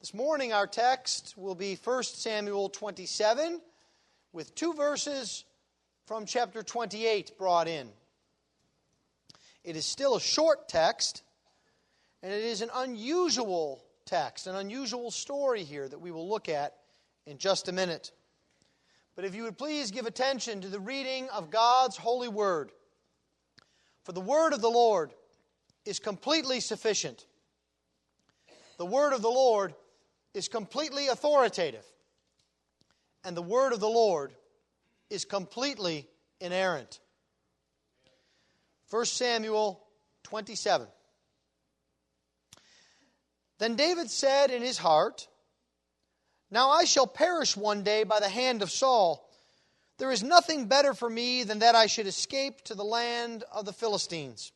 This morning, our text will be 1 Samuel 27, with two verses from chapter 28 brought in. It is still a short text, and it is an unusual text, an unusual story here that we will look at in just a minute. But if you would please give attention to the reading of God's holy word. For the word of the Lord is completely sufficient. The word of the Lord is completely authoritative, and the word of the Lord is completely inerrant. 1 Samuel 27. Then David said in his heart, Now I shall perish one day by the hand of Saul. There is nothing better for me than that I should escape to the land of the Philistines.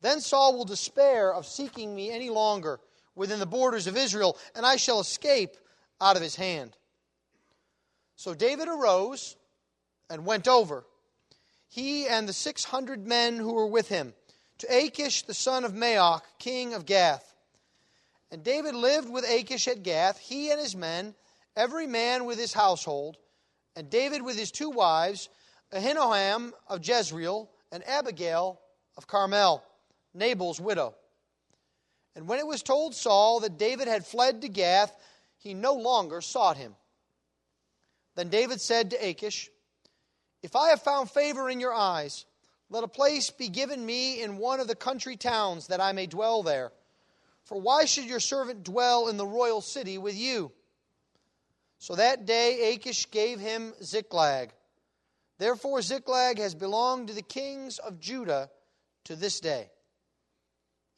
Then Saul will despair of seeking me any longer within the borders of Israel, and I shall escape out of his hand. So David arose and went over, he and the six hundred men who were with him, to Achish the son of Maoch, king of Gath. And David lived with Achish at Gath, he and his men, every man with his household, and David with his two wives, Ahinoam of Jezreel, and Abigail of Carmel, Nabal's widow. And when it was told Saul that David had fled to Gath, he no longer sought him. Then David said to Achish, If I have found favor in your eyes, let a place be given me in one of the country towns that I may dwell there. For why should your servant dwell in the royal city with you? So that day Achish gave him Ziklag. Therefore Ziklag has belonged to the kings of Judah to this day.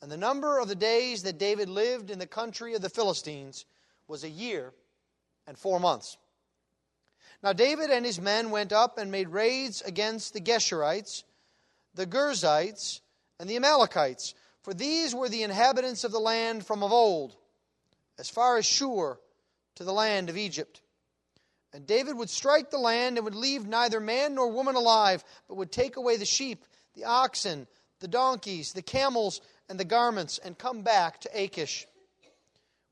And the number of the days that David lived in the country of the Philistines was a year and four months. Now David and his men went up and made raids against the Geshurites, the Girzites, and the Amalekites, for these were the inhabitants of the land from of old, as far as Shur to the land of Egypt. And David would strike the land and would leave neither man nor woman alive, but would take away the sheep, the oxen, the donkeys, the camels, and the garments, and come back to Achish.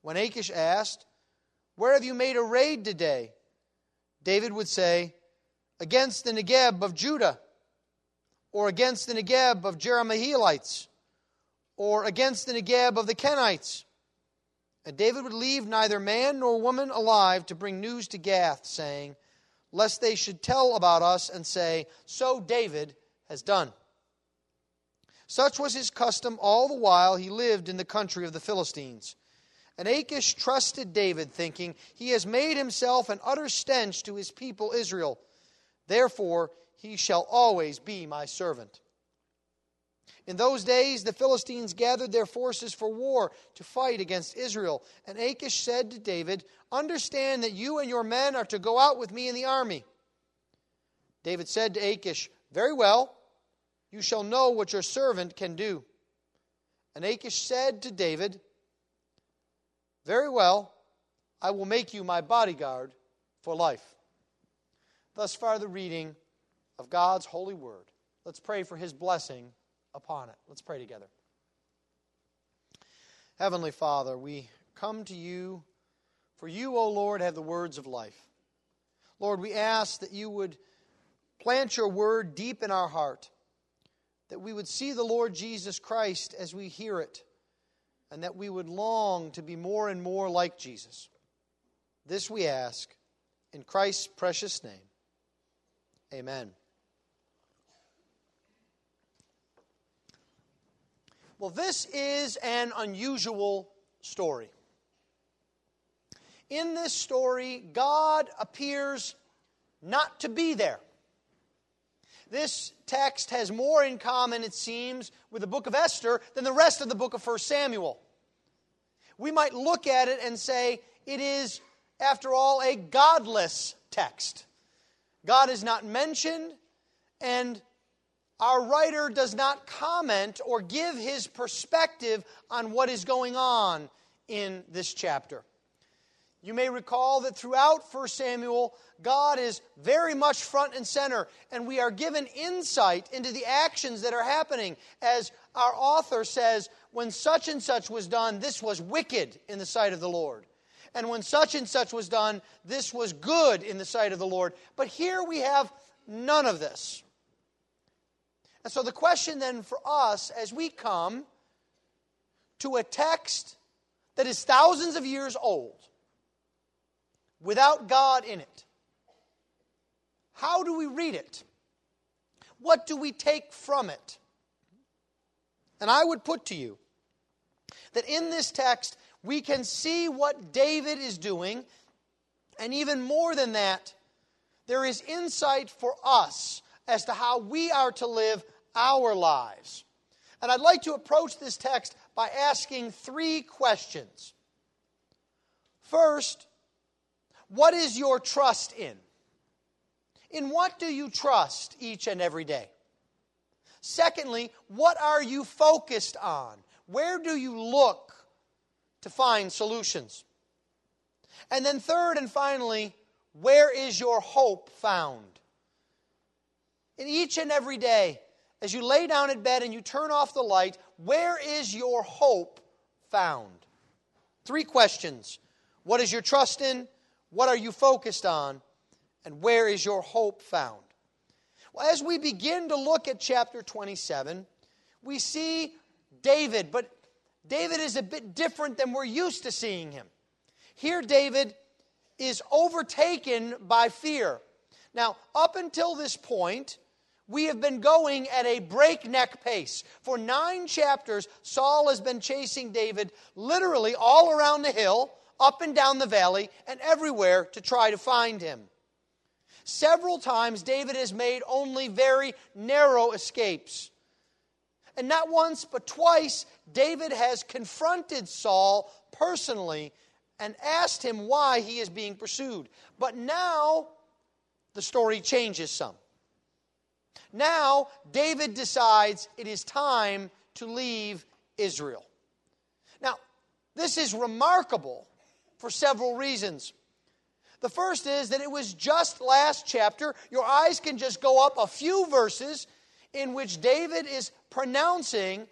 When Achish asked, Where have you made a raid today? David would say, Against the Negeb of Judah, or against the Negeb of Jerahmeelites, or against the Negeb of the Kenites. And David would leave neither man nor woman alive to bring news to Gath, saying, Lest they should tell about us and say, So David has done. Such was his custom all the while he lived in the country of the Philistines. And Achish trusted David, thinking, He has made himself an utter stench to his people Israel. Therefore, he shall always be my servant. In those days, the Philistines gathered their forces for war to fight against Israel. And Achish said to David, Understand that you and your men are to go out with me in the army. David said to Achish, Very well. You shall know what your servant can do. And Achish said to David, Very well, I will make you my bodyguard for life. Thus far, the reading of God's holy word. Let's pray for his blessing upon it. Let's pray together. Heavenly Father, we come to you, for you, O Lord, have the words of life. Lord, we ask that you would plant your word deep in our heart that we would see the Lord Jesus Christ as we hear it, and that we would long to be more and more like Jesus. This we ask in Christ's precious name. Amen. Well, this is an unusual story. In this story, God appears not to be there. This text has more in common, it seems, with the book of Esther than the rest of the book of 1 Samuel. We might look at it and say it is, after all, a godless text. God is not mentioned, and our writer does not comment or give his perspective on what is going on in this chapter. You may recall that throughout 1 Samuel, God is very much front and center, and we are given insight into the actions that are happening. As our author says, when such and such was done, this was wicked in the sight of the Lord. And when such and such was done, this was good in the sight of the Lord. But here we have none of this. And so the question then for us as we come to a text that is thousands of years old, without God in it, how do we read it? What do we take from it? And I would put to you that in this text, we can see what David is doing, and even more than that, there is insight for us as to how we are to live our lives. And I'd like to approach this text by asking three questions. First, what is your trust in? In what do you trust each and every day? Secondly, what are you focused on? Where do you look to find solutions? And then, third and finally, where is your hope found? In each and every day, as you lay down in bed and you turn off the light, where is your hope found? Three questions. What is your trust in? What are you focused on? And where is your hope found? Well, as we begin to look at chapter 27, we see David, but David is a bit different than we're used to seeing him. Here, David is overtaken by fear. Now, up until this point, we have been going at a breakneck pace. For nine chapters, Saul has been chasing David literally all around the hill, up and down the valley, and everywhere to try to find him. Several times, David has made only very narrow escapes. And not once, but twice, David has confronted Saul personally and asked him why he is being pursued. But now, the story changes some. Now, David decides it is time to leave Israel. Now, this is remarkable for several reasons. The first is that it was just last chapter. Your eyes can just go up a few verses in which David is pronouncing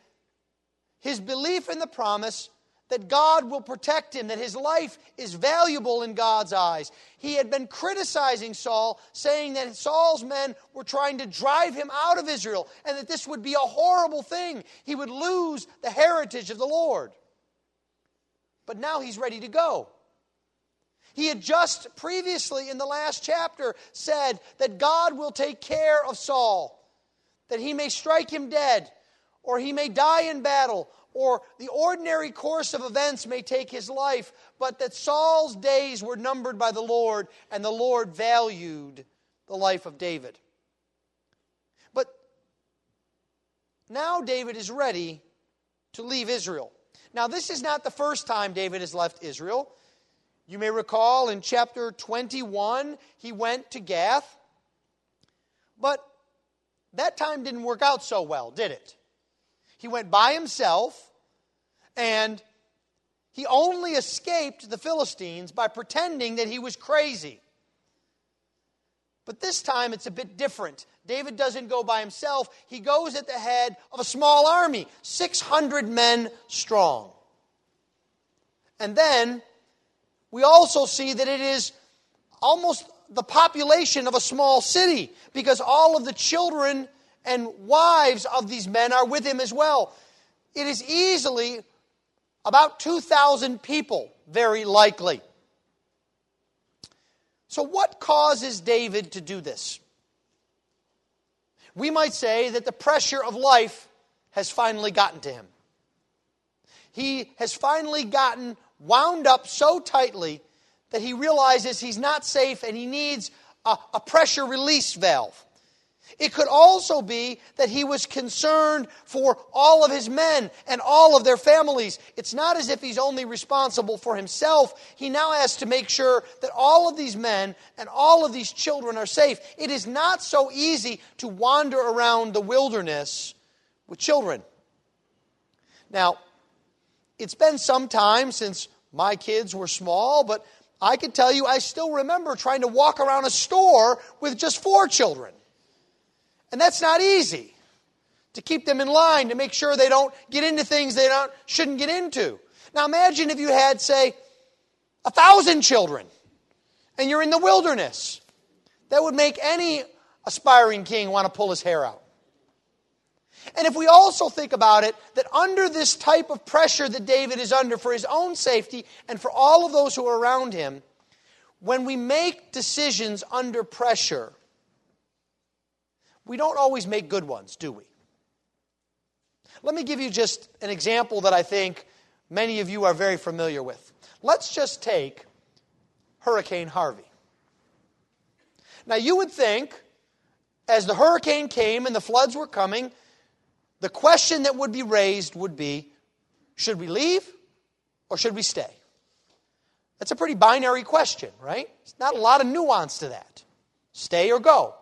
his belief in the promise that God will protect him, that his life is valuable in God's eyes. He had been criticizing Saul, saying that Saul's men were trying to drive him out of Israel and that this would be a horrible thing. He would lose the heritage of the Lord. But now he's ready to go. He had just previously in the last chapter said that God will take care of Saul, that he may strike him dead, or he may die in battle, or the ordinary course of events may take his life, but that Saul's days were numbered by the Lord, and the Lord valued the life of David. But now David is ready to leave Israel. Now, this is not the first time David has left Israel. You may recall in chapter 21, he went to Gath. But that time didn't work out so well, did it? He went by himself, and he only escaped the Philistines by pretending that he was crazy. But this time it's a bit different. David doesn't go by himself, he goes at the head of a small army, 600 men strong. And then we also see that it is almost the population of a small city because all of the children and wives of these men are with him as well. It is easily about 2,000 people, very likely. So, what causes David to do this? We might say that the pressure of life has finally gotten to him. He has finally gotten wound up so tightly that he realizes he's not safe and he needs a, a pressure release valve. It could also be that he was concerned for all of his men and all of their families. It's not as if he's only responsible for himself. He now has to make sure that all of these men and all of these children are safe. It is not so easy to wander around the wilderness with children. Now, it's been some time since my kids were small, but I can tell you I still remember trying to walk around a store with just four children. And that's not easy. to keep them in line, to make sure they don't get into things they don't, shouldn't get into. Now imagine if you had, say, a thousand children and you're in the wilderness. That would make any aspiring king want to pull his hair out. And if we also think about it, that under this type of pressure that David is under for his own safety and for all of those who are around him, when we make decisions under pressure, we don't always make good ones, do we? Let me give you just an example that I think many of you are very familiar with. Let's just take Hurricane Harvey. Now, you would think, as the hurricane came and the floods were coming, the question that would be raised would be should we leave or should we stay? That's a pretty binary question, right? There's not a lot of nuance to that. Stay or go.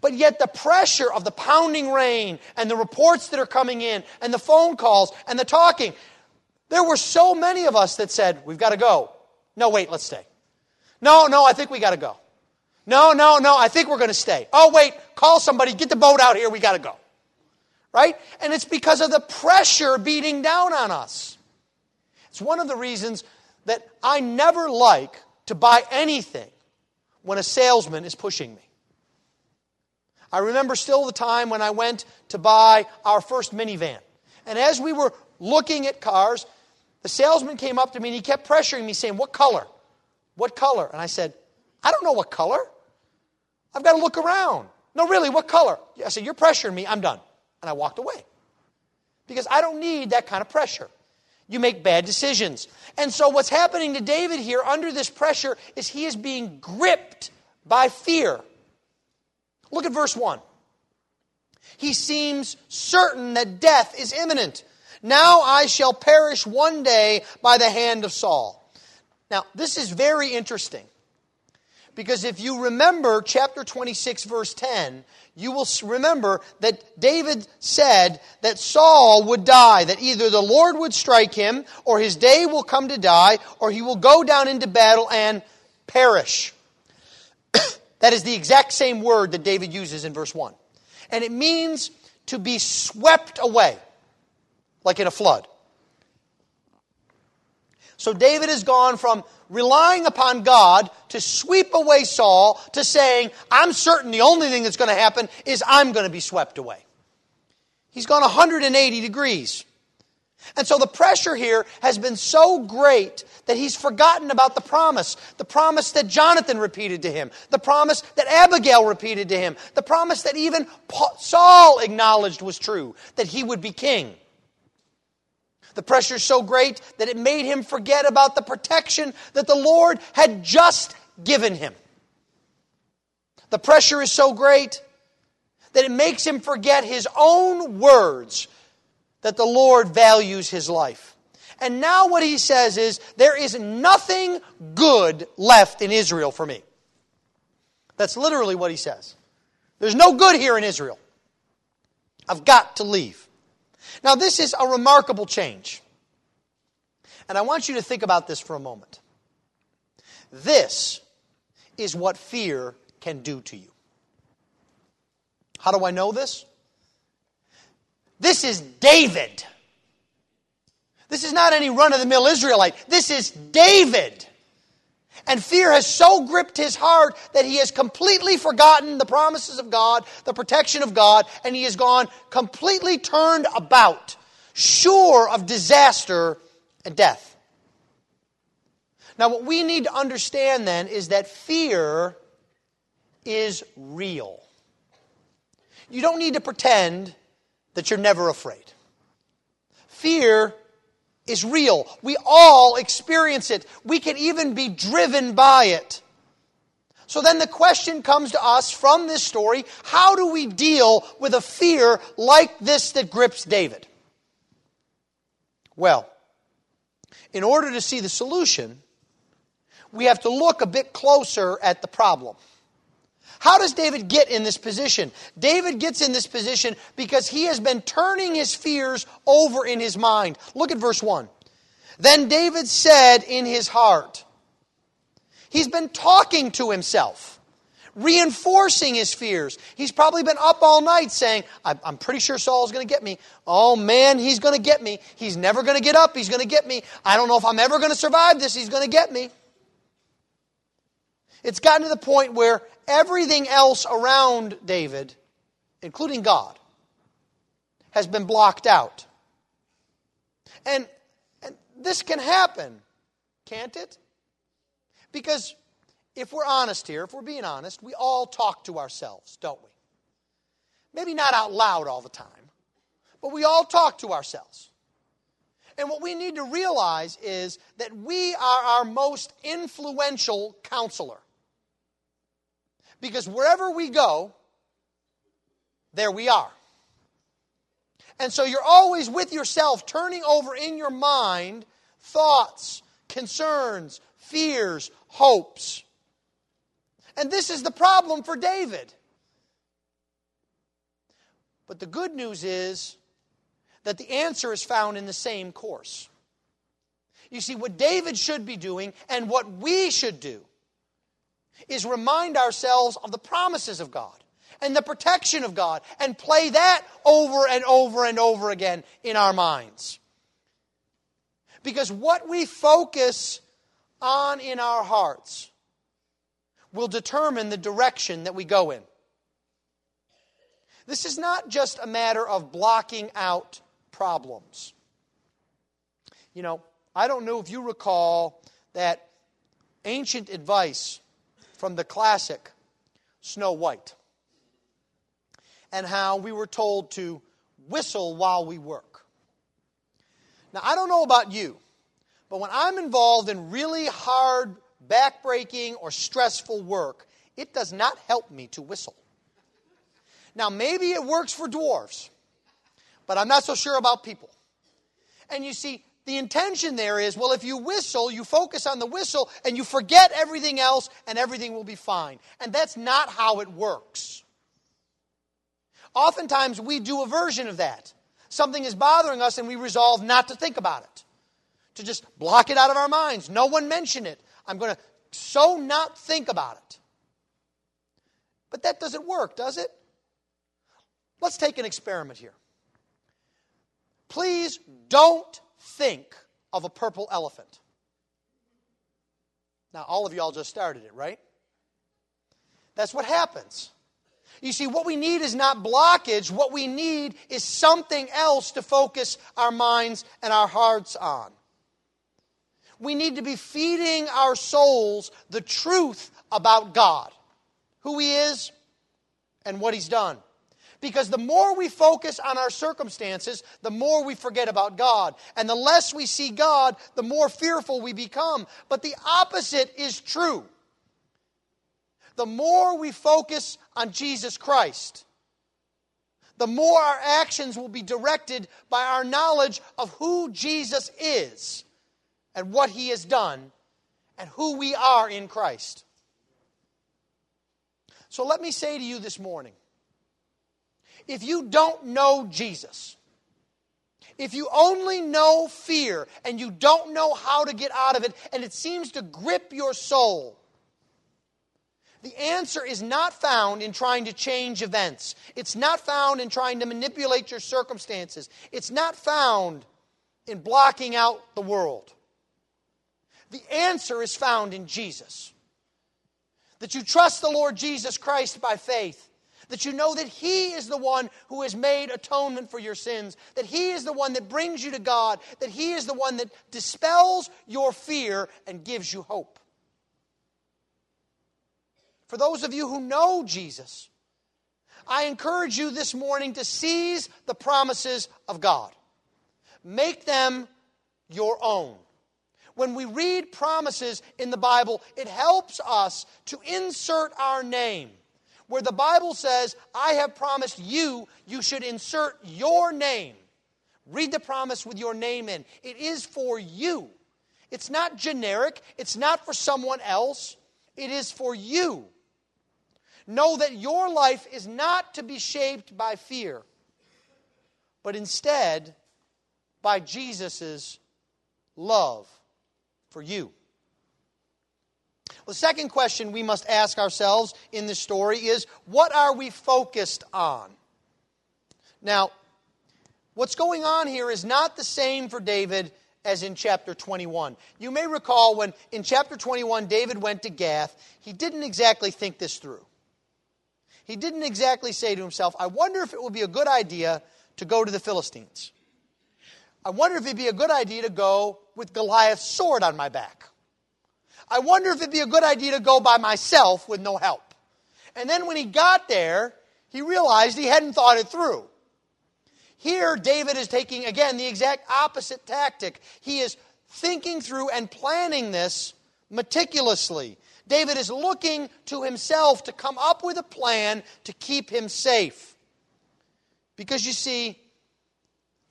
But yet, the pressure of the pounding rain and the reports that are coming in and the phone calls and the talking, there were so many of us that said, We've got to go. No, wait, let's stay. No, no, I think we got to go. No, no, no, I think we're going to stay. Oh, wait, call somebody, get the boat out here, we got to go. Right? And it's because of the pressure beating down on us. It's one of the reasons that I never like to buy anything when a salesman is pushing me. I remember still the time when I went to buy our first minivan. And as we were looking at cars, the salesman came up to me and he kept pressuring me, saying, What color? What color? And I said, I don't know what color. I've got to look around. No, really, what color? I said, You're pressuring me. I'm done. And I walked away. Because I don't need that kind of pressure. You make bad decisions. And so, what's happening to David here under this pressure is he is being gripped by fear. Look at verse 1. He seems certain that death is imminent. Now I shall perish one day by the hand of Saul. Now, this is very interesting. Because if you remember chapter 26, verse 10, you will remember that David said that Saul would die, that either the Lord would strike him, or his day will come to die, or he will go down into battle and perish. that is the exact same word that David uses in verse 1. And it means to be swept away like in a flood. So David has gone from relying upon God to sweep away Saul to saying, I'm certain the only thing that's going to happen is I'm going to be swept away. He's gone 180 degrees. And so the pressure here has been so great that he's forgotten about the promise. The promise that Jonathan repeated to him. The promise that Abigail repeated to him. The promise that even Saul acknowledged was true, that he would be king. The pressure is so great that it made him forget about the protection that the Lord had just given him. The pressure is so great that it makes him forget his own words that the Lord values his life. And now what he says is, There is nothing good left in Israel for me. That's literally what he says. There's no good here in Israel. I've got to leave. Now, this is a remarkable change. And I want you to think about this for a moment. This is what fear can do to you. How do I know this? This is David. This is not any run of the mill Israelite. This is David. And fear has so gripped his heart that he has completely forgotten the promises of God, the protection of God, and he has gone completely turned about, sure of disaster and death. Now, what we need to understand then is that fear is real. You don't need to pretend that you're never afraid. Fear is real. We all experience it. We can even be driven by it. So then the question comes to us from this story how do we deal with a fear like this that grips David? Well, in order to see the solution, we have to look a bit closer at the problem. How does David get in this position? David gets in this position because he has been turning his fears over in his mind. Look at verse 1. Then David said in his heart, He's been talking to himself. reinforcing his fears. He's probably been up all night saying, I'm pretty sure Saul's going to get me. Oh man, he's going to get me. He's never going to get up. He's going to get me. I don't know if I'm ever going to survive this. He's going to get me. It's gotten to the point where everything else around David, including God, has been blocked out. And, and this can happen, can't it? Because if we're honest here, if we're being honest, we all talk to ourselves, don't we? Maybe not out loud all the time, but we all talk to ourselves. And what we need to realize is that we are our most influential counselor. Because wherever we go, there we are. And so you're always with yourself, turning over in your mind thoughts, concerns, fears, hopes. And this is the problem for David. But the good news is that the answer is found in the same course. You see, what David should be doing and what we should do is remind ourselves of the promises of God and the protection of God and play that over and over and over again in our minds. Because what we focus on in our hearts will determine the direction that we go in. This is not just a matter of blocking out problems. You know, I don't know if you recall that ancient advice from the classic Snow White and how we were told to whistle while we work. Now, I don't know about you, but when I'm involved in really hard, backbreaking, or stressful work, it does not help me to whistle. Now, maybe it works for dwarves, but I'm not so sure about people. And you see, the intention there is well, if you whistle, you focus on the whistle and you forget everything else, and everything will be fine. And that's not how it works. Oftentimes, we do a version of that. Something is bothering us, and we resolve not to think about it, to just block it out of our minds. No one mention it. I'm going to so not think about it. But that doesn't work, does it? Let's take an experiment here. Please don't think of a purple elephant. Now, all of y'all just started it, right? That's what happens. You see, what we need is not blockage. What we need is something else to focus our minds and our hearts on. We need to be feeding our souls the truth about God, who He is, and what He's done. Because the more we focus on our circumstances, the more we forget about God. And the less we see God, the more fearful we become. But the opposite is true the more we focus on Jesus Christ, the more our actions will be directed by our knowledge of who Jesus is and what he has done and who we are in Christ. So let me say to you this morning if you don't know Jesus, if you only know fear and you don't know how to get out of it and it seems to grip your soul, the answer is not found in trying to change events. It's not found in trying to manipulate your circumstances. It's not found in blocking out the world. The answer is found in Jesus. That you trust the Lord Jesus Christ by faith. That you know that He is the one who has made atonement for your sins. That He is the one that brings you to God. That He is the one that dispels your fear and gives you hope. For those of you who know Jesus, I encourage you this morning to seize the promises of God. Make them your own. When we read promises in the Bible, it helps us to insert our name. Where the Bible says, I have promised you, you should insert your name. Read the promise with your name in. It is for you. It's not generic, it's not for someone else, it is for you. Know that your life is not to be shaped by fear, but instead by Jesus' love for you. The second question we must ask ourselves in this story is what are we focused on? Now, what's going on here is not the same for David as in chapter 21. You may recall when in chapter 21 David went to Gath, he didn't exactly think this through. He didn't exactly say to himself, I wonder if it would be a good idea to go to the Philistines. I wonder if it'd be a good idea to go with Goliath's sword on my back. I wonder if it'd be a good idea to go by myself with no help. And then when he got there, he realized he hadn't thought it through. Here, David is taking, again, the exact opposite tactic. He is thinking through and planning this meticulously. David is looking to himself to come up with a plan to keep him safe. Because you see,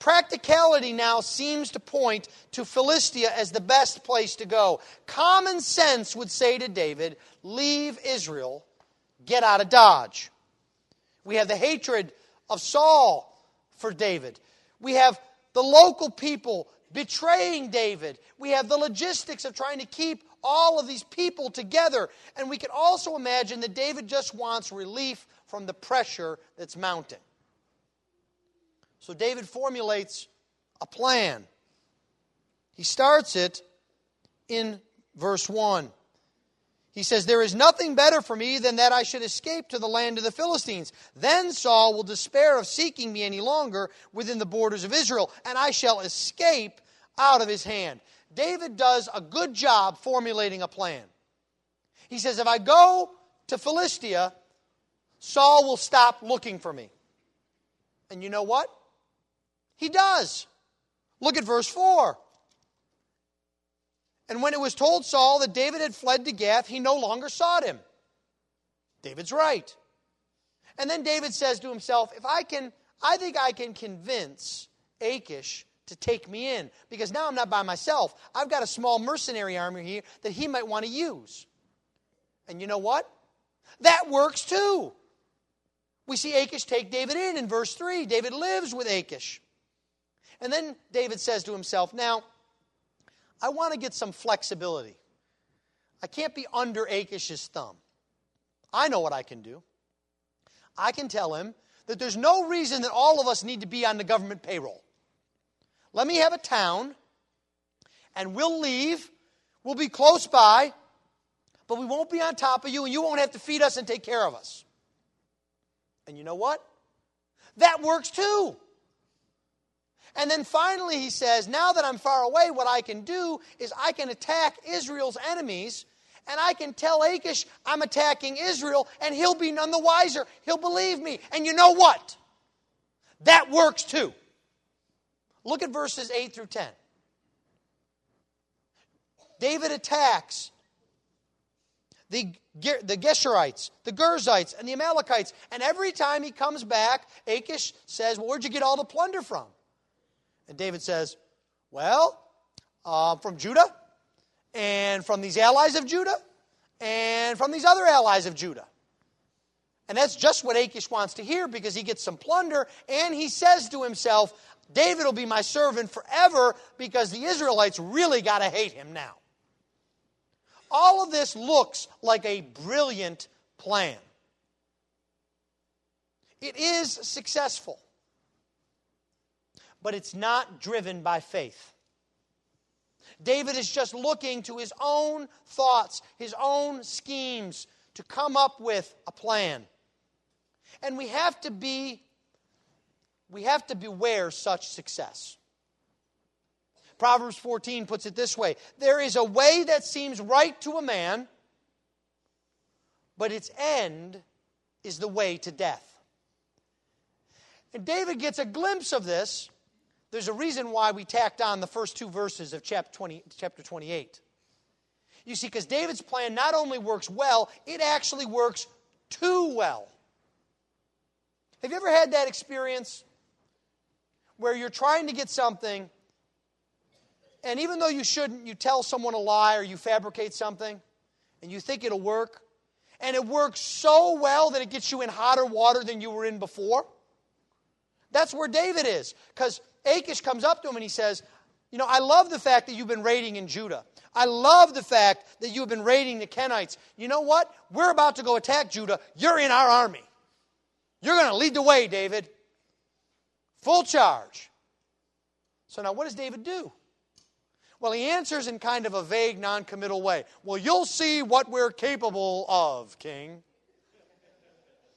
practicality now seems to point to Philistia as the best place to go. Common sense would say to David, leave Israel, get out of Dodge. We have the hatred of Saul for David. We have the local people betraying David. We have the logistics of trying to keep all of these people together. And we can also imagine that David just wants relief from the pressure that's mounting. So David formulates a plan. He starts it in verse 1. He says, There is nothing better for me than that I should escape to the land of the Philistines. Then Saul will despair of seeking me any longer within the borders of Israel, and I shall escape out of his hand. David does a good job formulating a plan. He says, If I go to Philistia, Saul will stop looking for me. And you know what? He does. Look at verse 4. And when it was told Saul that David had fled to Gath, he no longer sought him. David's right. And then David says to himself, if I can, I think I can convince Achish to take me in because now I'm not by myself. I've got a small mercenary army here that he might want to use. And you know what? That works too. We see Achish take David in in verse 3. David lives with Achish. And then David says to himself, Now, I want to get some flexibility. I can't be under Achish's thumb. I know what I can do. I can tell him that there's no reason that all of us need to be on the government payroll. Let me have a town, and we'll leave. We'll be close by, but we won't be on top of you, and you won't have to feed us and take care of us. And you know what? That works too. And then finally, he says, Now that I'm far away, what I can do is I can attack Israel's enemies, and I can tell Achish I'm attacking Israel, and he'll be none the wiser. He'll believe me. And you know what? That works too. Look at verses 8 through 10. David attacks the, the Geshurites, the Girzites, and the Amalekites. And every time he comes back, Achish says, well, Where'd you get all the plunder from? And David says, Well, uh, from Judah, and from these allies of Judah, and from these other allies of Judah. And that's just what Achish wants to hear because he gets some plunder, and he says to himself, David will be my servant forever because the Israelites really got to hate him now. All of this looks like a brilliant plan. It is successful but it's not driven by faith. David is just looking to his own thoughts, his own schemes to come up with a plan. And we have to be we have to beware such success. Proverbs 14 puts it this way There is a way that seems right to a man, but its end is the way to death. And David gets a glimpse of this there's a reason why we tacked on the first two verses of chapter, 20, chapter 28. You see, because David's plan not only works well, it actually works too well. Have you ever had that experience where you're trying to get something, and even though you shouldn't, you tell someone a lie or you fabricate something, and you think it'll work, and it works so well that it gets you in hotter water than you were in before? That's where David is. Because Achish comes up to him and he says, You know, I love the fact that you've been raiding in Judah. I love the fact that you've been raiding the Kenites. You know what? We're about to go attack Judah. You're in our army. You're going to lead the way, David. Full charge. So now, what does David do? Well, he answers in kind of a vague, non committal way. Well, you'll see what we're capable of, King.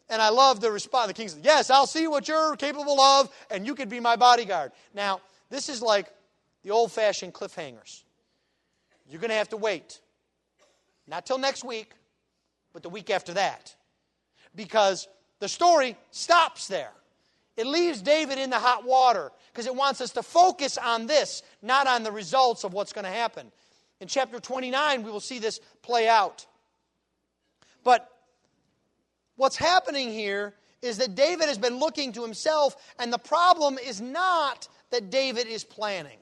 And I love the response. The king says, Yes, I'll see what you're capable of, and you could be my bodyguard. Now, this is like the old fashioned cliffhangers. You're going to have to wait. Not till next week, but the week after that. Because the story stops there. It leaves David in the hot water because it wants us to focus on this, not on the results of what's going to happen. In chapter 29, we will see this play out. But what's happening here is that David has been looking to himself, and the problem is not that David is planning.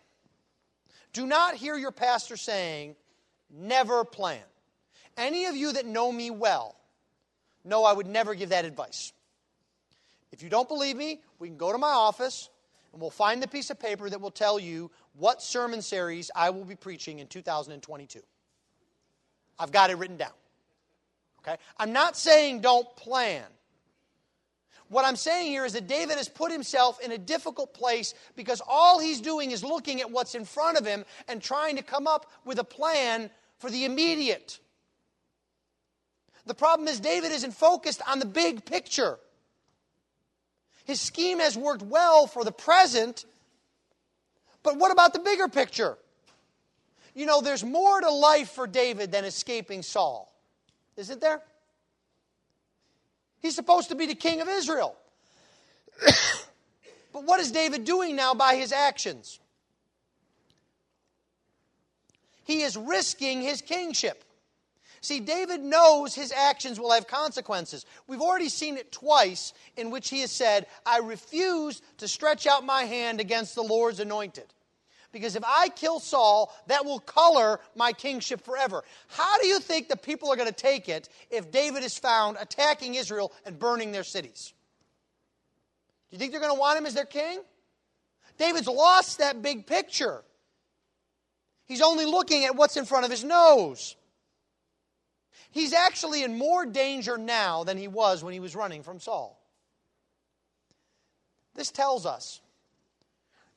Do not hear your pastor saying, never plan. Any of you that know me well know I would never give that advice. If you don't believe me, we can go to my office and we'll find the piece of paper that will tell you what sermon series I will be preaching in 2022. I've got it written down. Okay? I'm not saying don't plan. What I'm saying here is that David has put himself in a difficult place because all he's doing is looking at what's in front of him and trying to come up with a plan for the immediate. The problem is, David isn't focused on the big picture. His scheme has worked well for the present, but what about the bigger picture? You know, there's more to life for David than escaping Saul, isn't there? He's supposed to be the king of Israel. but what is David doing now by his actions? He is risking his kingship. See, David knows his actions will have consequences. We've already seen it twice in which he has said, I refuse to stretch out my hand against the Lord's anointed. Because if I kill Saul, that will color my kingship forever. How do you think the people are going to take it if David is found attacking Israel and burning their cities? Do you think they're going to want him as their king? David's lost that big picture. He's only looking at what's in front of his nose. He's actually in more danger now than he was when he was running from Saul. This tells us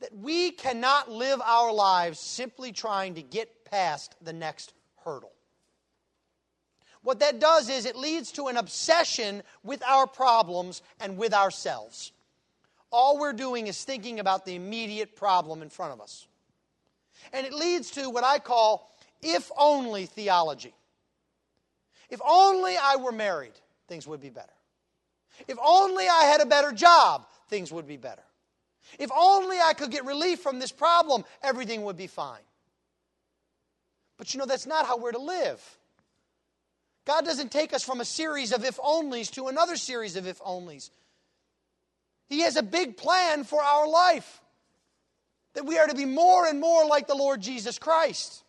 that we cannot live our lives simply trying to get past the next hurdle. What that does is it leads to an obsession with our problems and with ourselves. All we're doing is thinking about the immediate problem in front of us. And it leads to what I call if only theology. If only I were married, things would be better. If only I had a better job, things would be better. If only I could get relief from this problem, everything would be fine. But you know, that's not how we're to live. God doesn't take us from a series of if onlys to another series of if onlys. He has a big plan for our life that we are to be more and more like the Lord Jesus Christ.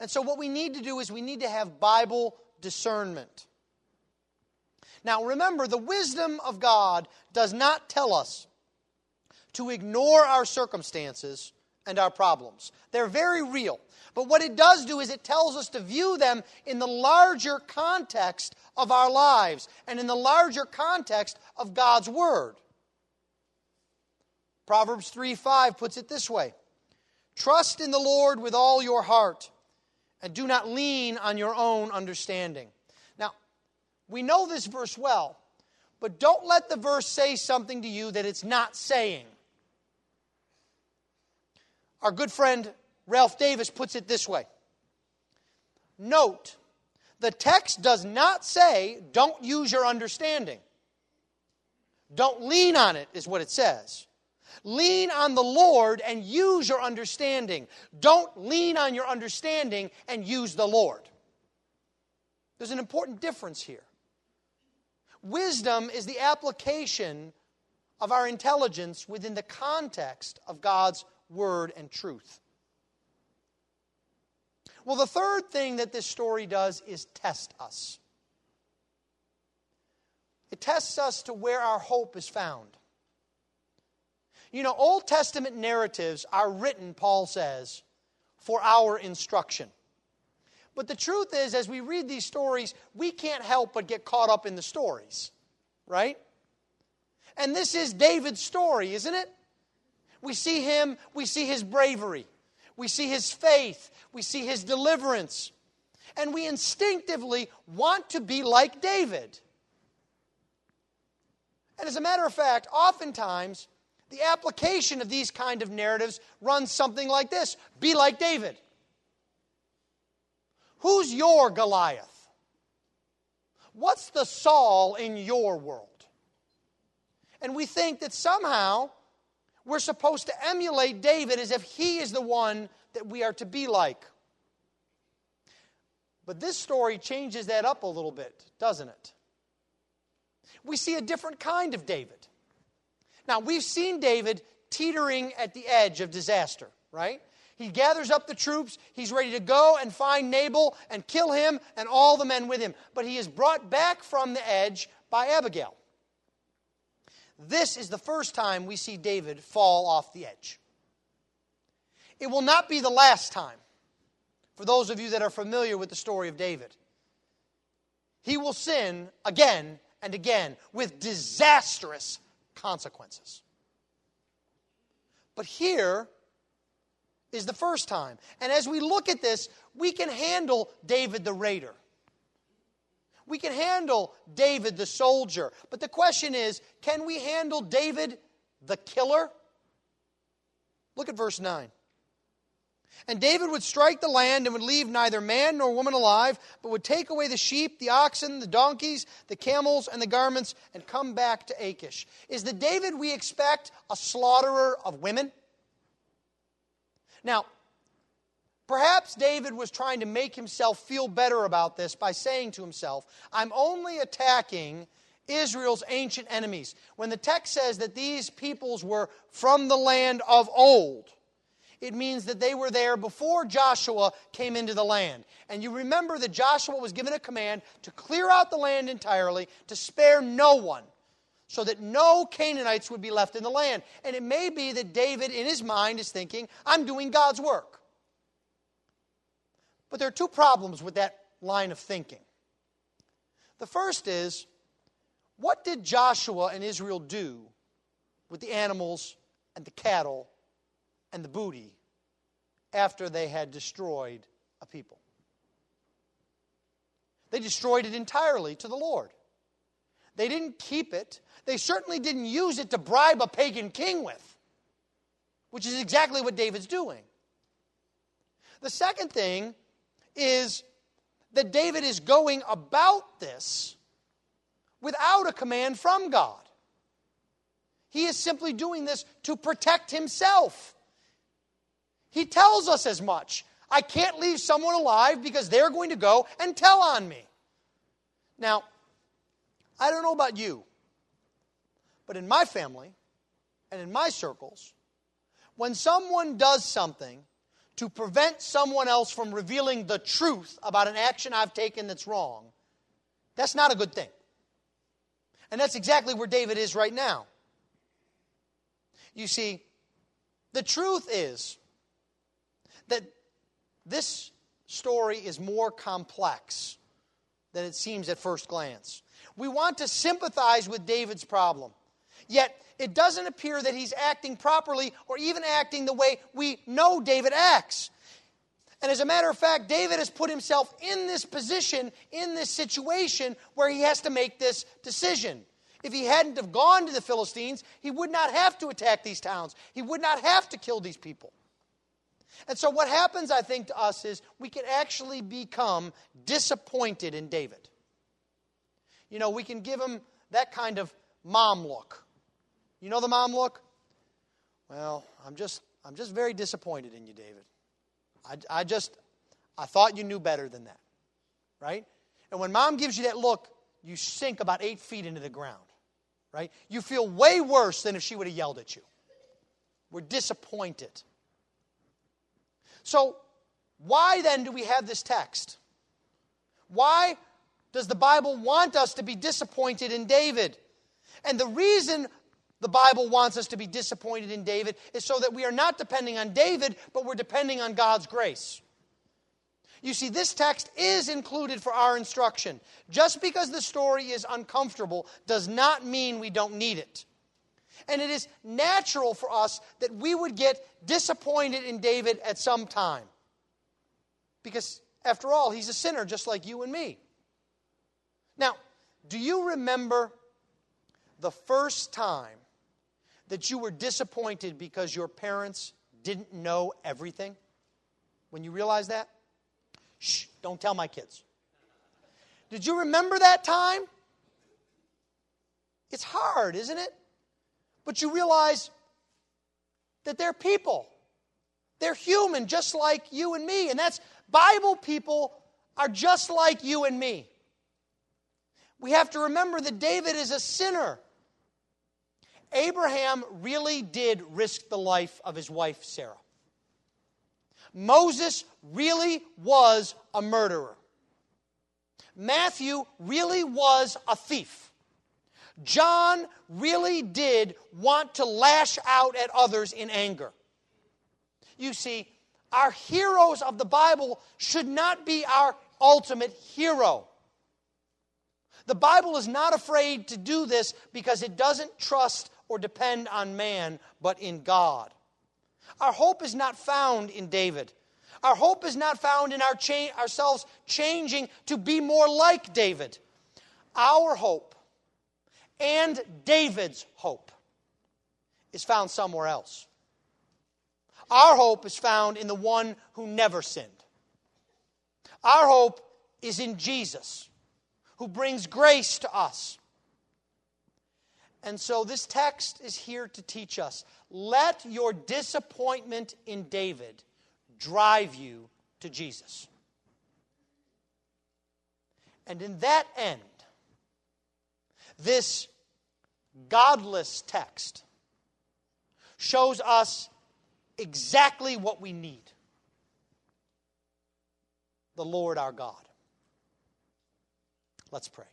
And so, what we need to do is we need to have Bible discernment. Now, remember, the wisdom of God does not tell us to ignore our circumstances and our problems. They're very real. But what it does do is it tells us to view them in the larger context of our lives and in the larger context of God's Word. Proverbs 3 5 puts it this way Trust in the Lord with all your heart, and do not lean on your own understanding. Now, we know this verse well, but don't let the verse say something to you that it's not saying. Our good friend Ralph Davis puts it this way Note, the text does not say, don't use your understanding. Don't lean on it, is what it says. Lean on the Lord and use your understanding. Don't lean on your understanding and use the Lord. There's an important difference here. Wisdom is the application of our intelligence within the context of God's word and truth. Well, the third thing that this story does is test us. It tests us to where our hope is found. You know, Old Testament narratives are written, Paul says, for our instruction. But the truth is, as we read these stories, we can't help but get caught up in the stories, right? And this is David's story, isn't it? We see him, we see his bravery, we see his faith, we see his deliverance, and we instinctively want to be like David. And as a matter of fact, oftentimes the application of these kind of narratives runs something like this Be like David. Who's your Goliath? What's the Saul in your world? And we think that somehow we're supposed to emulate David as if he is the one that we are to be like. But this story changes that up a little bit, doesn't it? We see a different kind of David. Now, we've seen David teetering at the edge of disaster, right? He gathers up the troops. He's ready to go and find Nabal and kill him and all the men with him. But he is brought back from the edge by Abigail. This is the first time we see David fall off the edge. It will not be the last time, for those of you that are familiar with the story of David. He will sin again and again with disastrous consequences. But here is the first time. And as we look at this, we can handle David the raider. We can handle David the soldier. But the question is can we handle David the killer? Look at verse 9. And David would strike the land and would leave neither man nor woman alive, but would take away the sheep, the oxen, the donkeys, the camels, and the garments, and come back to Achish. Is the David we expect a slaughterer of women? Now, perhaps David was trying to make himself feel better about this by saying to himself, I'm only attacking Israel's ancient enemies. When the text says that these peoples were from the land of old, it means that they were there before Joshua came into the land. And you remember that Joshua was given a command to clear out the land entirely, to spare no one, so that no Canaanites would be left in the land. And it may be that David, in his mind, is thinking, I'm doing God's work. But there are two problems with that line of thinking. The first is, what did Joshua and Israel do with the animals and the cattle and the booty after they had destroyed a people. They destroyed it entirely to the Lord. They didn't keep it. They certainly didn't use it to bribe a pagan king with, which is exactly what David's doing. The second thing is that David is going about this without a command from God. He is simply doing this to protect himself. He tells us as much. I can't leave someone alive because they're going to go and tell on me. Now, I don't know about you, but in my family and in my circles, when someone does something to prevent someone else from revealing the truth about an action I've taken that's wrong, that's not a good thing. And that's exactly where David is right now. You see, the truth is that this story is more complex than it seems at first glance. We want to sympathize with David's problem, yet it doesn't appear that he's acting properly or even acting the way we know David acts. And as a matter of fact, David has put himself in this position, in this situation, where he has to make this decision. If he hadn't have gone to the Philistines, he would not have to attack these towns. He would not have to kill these people. And so, what happens, I think, to us is we can actually become disappointed in David. You know, we can give him that kind of mom look. You know the mom look? Well, I'm just, I'm just very disappointed in you, David. I, I just, I thought you knew better than that, right? And when mom gives you that look, you sink about eight feet into the ground, right? You feel way worse than if she would have yelled at you. We're disappointed. So, why then do we have this text? Why does the Bible want us to be disappointed in David? And the reason the Bible wants us to be disappointed in David is so that we are not depending on David, but we're depending on God's grace. You see, this text is included for our instruction. Just because the story is uncomfortable does not mean we don't need it. And it is natural for us that we would get disappointed in David at some time. Because, after all, he's a sinner just like you and me. Now, do you remember the first time that you were disappointed because your parents didn't know everything? When you realize that? Shh, don't tell my kids. Did you remember that time? It's hard, isn't it? But you realize that they're people. They're human, just like you and me. And that's Bible people are just like you and me. We have to remember that David is a sinner. Abraham really did risk the life of his wife, Sarah. Moses really was a murderer. Matthew really was a thief. John really did want to lash out at others in anger. You see, our heroes of the Bible should not be our ultimate hero. The Bible is not afraid to do this because it doesn't trust or depend on man, but in God. Our hope is not found in David. Our hope is not found in our cha- ourselves changing to be more like David. Our hope and David's hope is found somewhere else. Our hope is found in the one who never sinned. Our hope is in Jesus, who brings grace to us. And so this text is here to teach us let your disappointment in David drive you to Jesus. And in that end, this godless text shows us exactly what we need the Lord our God. Let's pray.